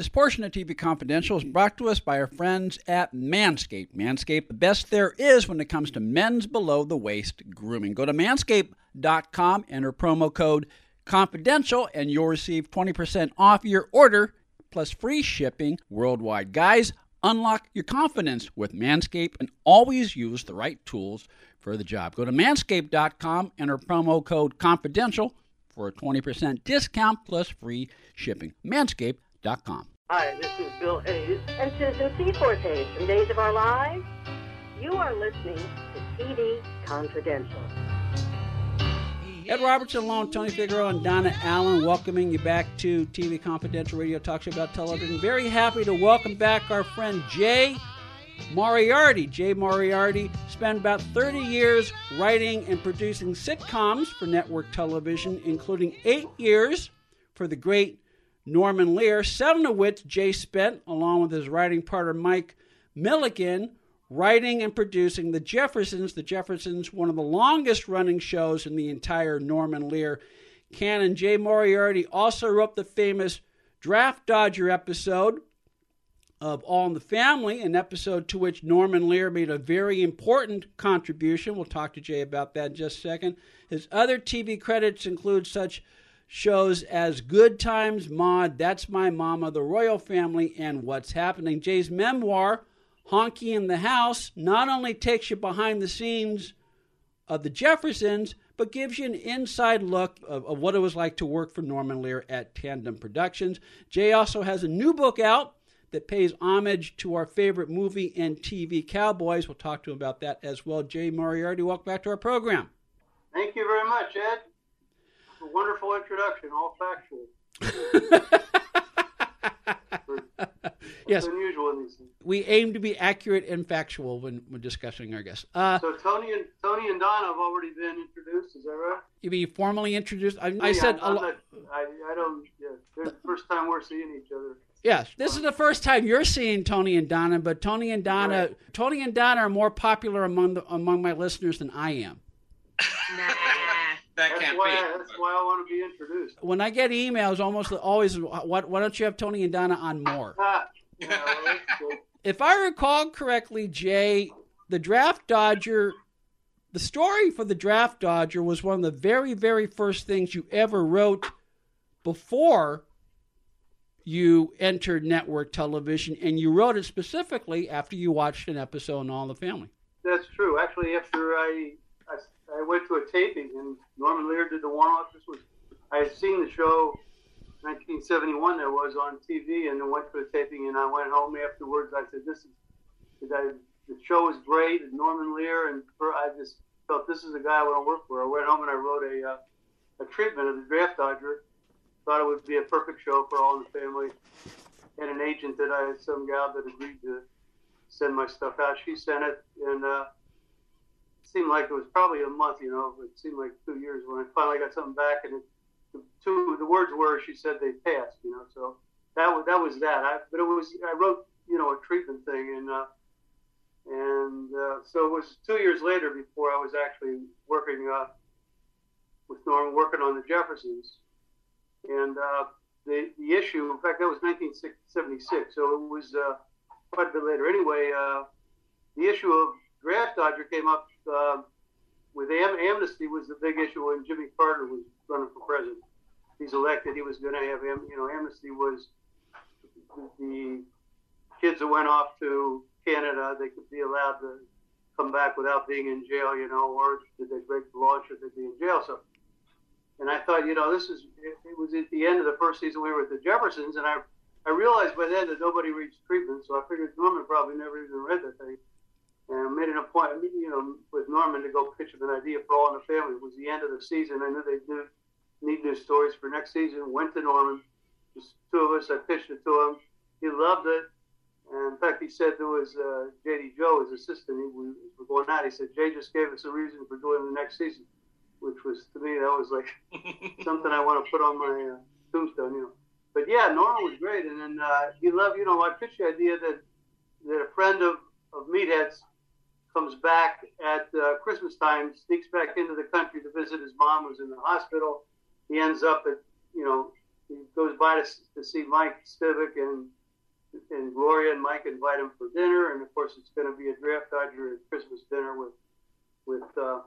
This portion of TV Confidential is brought to us by our friends at Manscaped. Manscaped, the best there is when it comes to men's below the waist grooming. Go to manscaped.com, enter promo code confidential, and you'll receive 20% off your order plus free shipping worldwide. Guys, unlock your confidence with Manscaped and always use the right tools for the job. Go to manscaped.com, enter promo code confidential for a 20% discount plus free shipping. Manscaped.com. Hi, this is Bill Hayes. And Susan Seaforth Hayes from Days of Our Lives. You are listening to TV Confidential. Ed Robertson, along Tony Figueroa, and Donna Allen, welcoming you back to TV Confidential Radio Talk Show about television. Very happy to welcome back our friend Jay Moriarty. Jay Moriarty spent about 30 years writing and producing sitcoms for network television, including eight years for the great Norman Lear, seven of which Jay spent, along with his writing partner Mike Milligan, writing and producing The Jeffersons. The Jeffersons, one of the longest running shows in the entire Norman Lear canon. Jay Moriarty also wrote the famous Draft Dodger episode of All in the Family, an episode to which Norman Lear made a very important contribution. We'll talk to Jay about that in just a second. His other TV credits include such shows as Good Times, Maude, That's My Mama, The Royal Family, and What's Happening. Jay's memoir, Honky in the House, not only takes you behind the scenes of the Jeffersons, but gives you an inside look of, of what it was like to work for Norman Lear at Tandem Productions. Jay also has a new book out that pays homage to our favorite movie and TV cowboys. We'll talk to him about that as well. Jay Moriarty, welcome back to our program. Thank you very much, Ed. A wonderful introduction, all factual. yes, unusual in these. We aim to be accurate and factual when, when discussing our guests. Uh, so Tony and Tony and Donna have already been introduced. Is that right? You mean formally introduced? I, I said. I'm lo- not, I, I don't. Yeah, the first time we're seeing each other. Yes, this is the first time you're seeing Tony and Donna, but Tony and Donna, Right. Tony and Donna are more popular among the, among my listeners than I am. That That's can't why. be. that's why I want to be introduced. When I get emails, almost always, why, why don't you have Tony and Donna on more? Ah, yeah, well, that's good. If I recall correctly, Jay, the Draft Dodger, the story for the Draft Dodger was one of the very, very first things you ever wrote before you entered network television, and you wrote it specifically after you watched an episode in All in the Family. That's true. Actually, after I, I I went to a taping and Norman Lear did the warm up. This was I had seen the show 1971 that was on TV, and then went to a taping. And I went home afterwards. I said, "This is that the show was great." And Norman Lear and I just felt this is the guy I want to work for. I went home and I wrote a uh, a treatment of the Draft Dodger. Thought it would be a perfect show for All in the Family. And an agent that I had some gal that agreed to send my stuff out. She sent it, and uh, seemed like it was probably a month. You know, it seemed like two years when I finally got something back, and it, the two the words were she said they passed. You know, so that was that was that. I, but it was I wrote you know a treatment thing, and uh, and uh, so it was two years later before I was actually working uh, with Norm, working on the Jeffersons, and uh, the the issue. In fact, that was 1976, so it was uh, quite a bit later. Anyway, uh, the issue of Draft Dodger came up uh, with am- amnesty was the big issue when Jimmy Carter was running for president. He's elected. He was going to have am- you know amnesty was the, kids that went off to Canada. They could be allowed to come back without being in jail. You know, or did they break the law? Should they be in jail? So. And I thought, you know, this is, it, it was at the end of the first season we were with the Jeffersons, and I, I realized by then that nobody reached treatment, so I figured Norman probably never even read the thing. And I made an appointment, you know, with Norman to go pitch him an idea for All in the Family. It was the end of the season. I knew they do need new stories for next season. Went to Norman, just two of us. I pitched it to him. He loved it. And in fact, he said there was uh, J.D. Joe, his assistant. He, we were going out. He said, Jay just gave us a reason for doing the next season, which was, to me, that was like something I want to put on my uh, tombstone, you know. But yeah, Norman was great. And then uh, he loved, you know, I pitched the idea that, that a friend of, of Meathead's comes back at uh, Christmas time, sneaks back into the country to visit his mom who's in the hospital. He ends up at, you know, he goes by to, to see Mike Stivic and and Gloria and Mike invite him for dinner, and of course it's going to be a draft dodger Christmas dinner with with uh,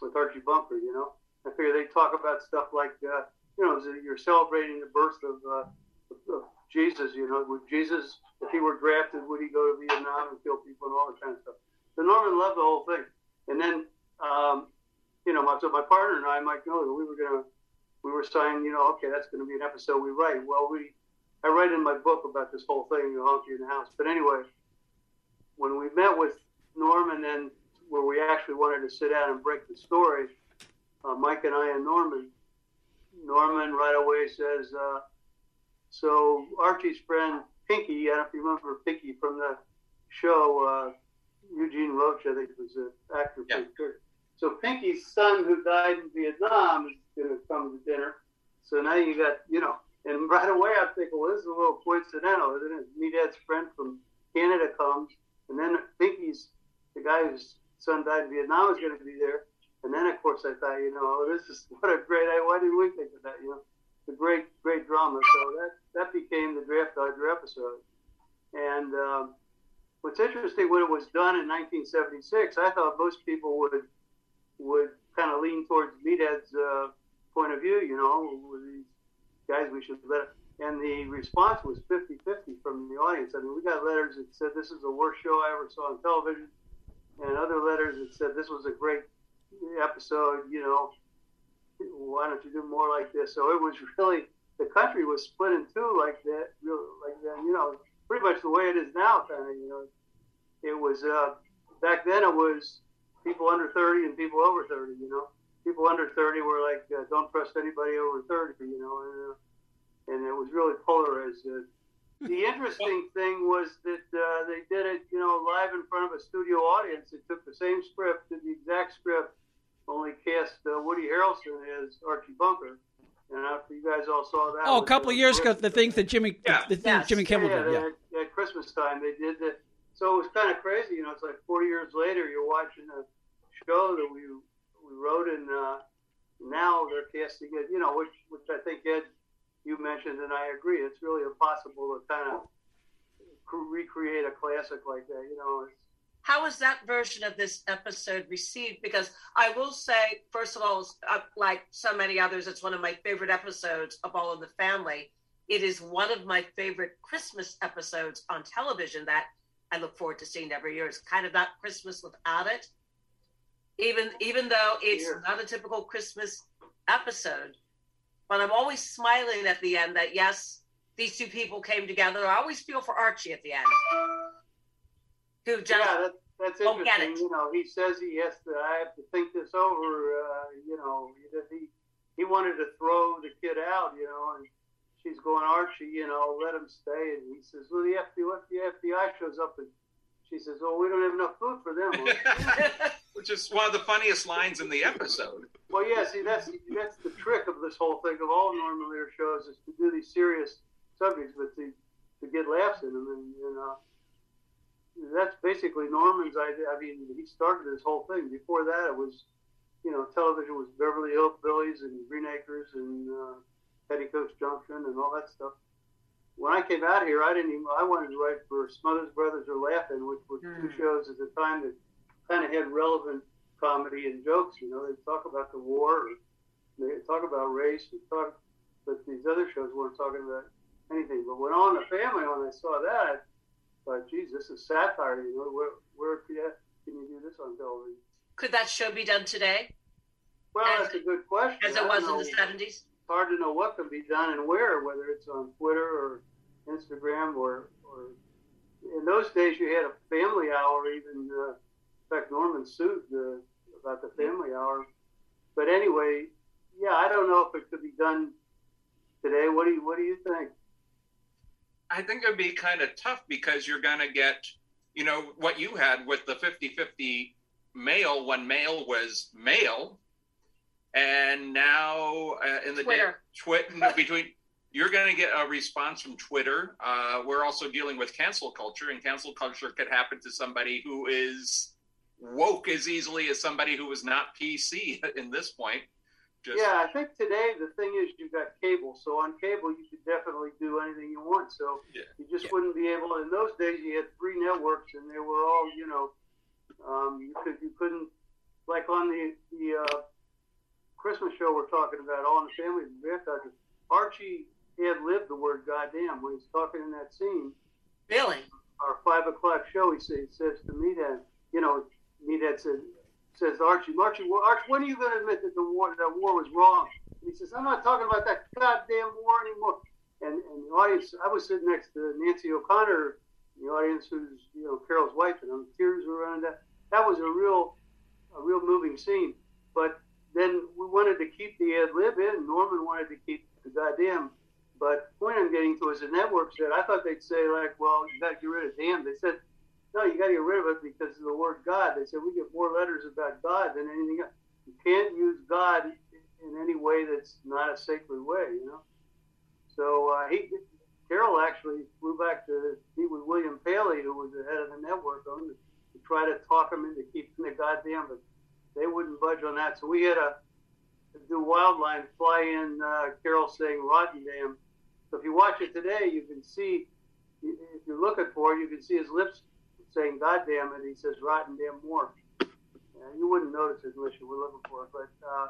with Archie Bunker. You know, I figure they talk about stuff like uh, you know you're celebrating the birth of, uh, of Jesus. You know, would Jesus, if he were drafted, would he go to Vietnam and kill people and all that kind of stuff? So Norman loved the whole thing, and then um, you know, my, partner and I, Mike Miller, we were gonna we were saying, you know, okay, that's going to be an episode we write. Well, we I write in my book about this whole thing, the honky in the house. But anyway, when we met with Norman and where we actually wanted to sit down and break the story, uh, Mike and I and Norman, Norman right away says, uh, so Archie's friend Pinky, I don't know if you remember Pinky from the show, uh, Eugene Roche, I think was the actor. Yeah. So Pinky's son, who died in Vietnam, is going to come to dinner. So now you got, you know, and right away, I'm thinking, well, this is a little coincidental, isn't it? Meathead's friend from Canada comes, and then Pinky's, the guy whose son died in Vietnam, is going to be there. And then, of course, I thought, you know, this is what a great. Why didn't we think of that? You know, a great, great drama. So that that became the Draft Dodger episode. And um, what's interesting, when it was done in 1976, I thought most people would would kind of lean towards Meathead's uh, point of view. You know, with these guys, we should let. And the response was 50-50 from the audience. I mean, we got letters that said this is the worst show I ever saw on television, and other letters that said this was a great episode. You know, why don't you do more like this? So it was really the country was split in two like that, like that. You know, pretty much the way it is now, kind of. You know, it was uh, back then. It was people under 30 and people over 30. You know people under 30 were like, uh, don't trust anybody over 30, you know, and, uh, and it was really polarized. Uh, the interesting thing was that uh, they did it, you know, live in front of a studio audience. They took the same script, did the exact script, only cast uh, Woody Harrelson as Archie Bunker. And after you guys all saw that, oh, a couple of years ago, the things that Jimmy, Yeah. the, the things Yes. Jimmy Kimmel yeah, did, yeah. At, at Christmas time, they did that. So it was kind of crazy, you know. It's like four years later, you're watching a show that we we wrote, and uh, now they're casting it. You know, which which I think Ed, you mentioned, and I agree. It's really impossible to kind of recreate a classic like that. You know, How was that version of this episode received? Because I will say, first of all, uh, like so many others, it's one of my favorite episodes of All in the Family. It is one of my favorite Christmas episodes on television that I look forward to seeing every year. It's kind of not Christmas without it. Even even though it's Yeah. not a typical Christmas episode, but I'm always smiling at the end that yes, these two people came together. I always feel for Archie at the end, who just yeah, that, that's interesting. You know, he says he has to. I have to think this over. Uh, you know, he he wanted to throw the kid out. You know, and she's going Archie. You know, let him stay. And he says, well, the FBI, the FBI shows up and she says, oh, we don't have enough food for them. Which is one of the funniest lines in the episode. Well, yeah. See, that's that's the trick of this whole thing of all Norman Lear shows is to do these serious subjects, but to to get laughs in them, and you know, that's basically Norman's idea. I mean, he started this whole thing. Before that, it was, you know, television was Beverly Hillbillies and Green Acres and uh, Petticoats Junction and all that stuff. When I came out here, I didn't even. I wanted to write for Smothers Brothers Are Laugh-In, which were two Hmm. shows at the time that kind of had relevant comedy and jokes. You know, they talk about the war, or they talk about race, they talk, but these other shows weren't talking about anything. But when on the family, when I saw that, I thought, geez, this is satire. You know, where where can you, do this on television? could that show be done today Well, As- that's a good question. as it was in the seventies? Hard to know what can be done and where, whether it's on Twitter or Instagram or or in those days you had a family hour. Even uh, in fact, Norman sued uh, about the family hour. But anyway, yeah, I don't know if it could be done today. What do you What do you think? I think it'd be kind of tough because you're going to get, you know, what you had with the 50 50 male when male was male. And now uh, in the Twitter. day, Twitter between you're going to get a response from Twitter. Uh, we're also dealing with cancel culture, and cancel culture could happen to somebody who is woke as easily as somebody who is not PC in this point. Just, Yeah, I think today the thing is you've got cable, so on cable you could definitely do anything you want. So Yeah. you just Yeah. wouldn't be able. In those days, you had three networks, and they were all, you know, um, you could you couldn't like on the the uh, Christmas show we're talking about, All in the Family. Archie had lived the word "goddamn" when he's talking in that scene. Really? Our five o'clock show, he says, says to Meathead, you know, Meathead said, says Archie, Archie, Archie, when are you going to admit that the war, that war was wrong? And he says, I'm not talking about that goddamn war anymore. And, and the audience, I was sitting next to Nancy O'Connor, the audience who's, you know, Carroll's wife, and um, tears were running down. That was a real, a real moving scene. Wanted to keep the ad lib in. Norman wanted to keep the goddamn. But the point I'm getting to is the network said, I thought they'd say, like, well, you got to get rid of damn. They said, no, you got to get rid of it because of the word God. They said, we get more letters about God than anything else. You can't use God in any way that's not a sacred way, you know? So uh, he, Carroll actually flew back to meet with William Paley, who was the head of the network, on to, to try to talk him into keeping the goddamn, but they wouldn't budge on that. So we had to do Wildline, fly in uh, Carroll saying Rottendam. So if you watch it today, you can see, if you're looking for it, you can see his lips saying "goddamn" and he says "Rottendam more." Yeah, you wouldn't notice it unless you were looking for it, but uh,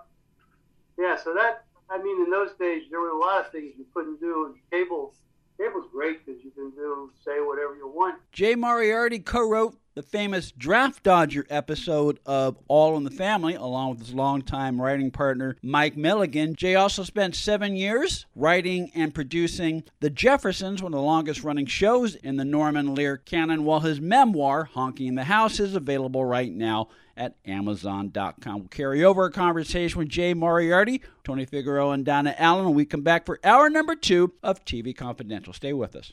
yeah. So that I mean, in those days, there were a lot of things you couldn't do. And cable, cable's great because you can do say whatever you want. Jay Moriarty co-wrote the famous Draft Dodger episode of All in the Family, along with his longtime writing partner Mike Milligan. Jay also spent seven years writing and producing The Jeffersons, one of the longest running shows in the Norman Lear canon, while his memoir, Honky in the House, is available right now at Amazon.com. We'll carry over a conversation with Jay Moriarty, Tony Figueroa, and Donna Allen when we come back for hour number two of TV Confidential. Stay with us.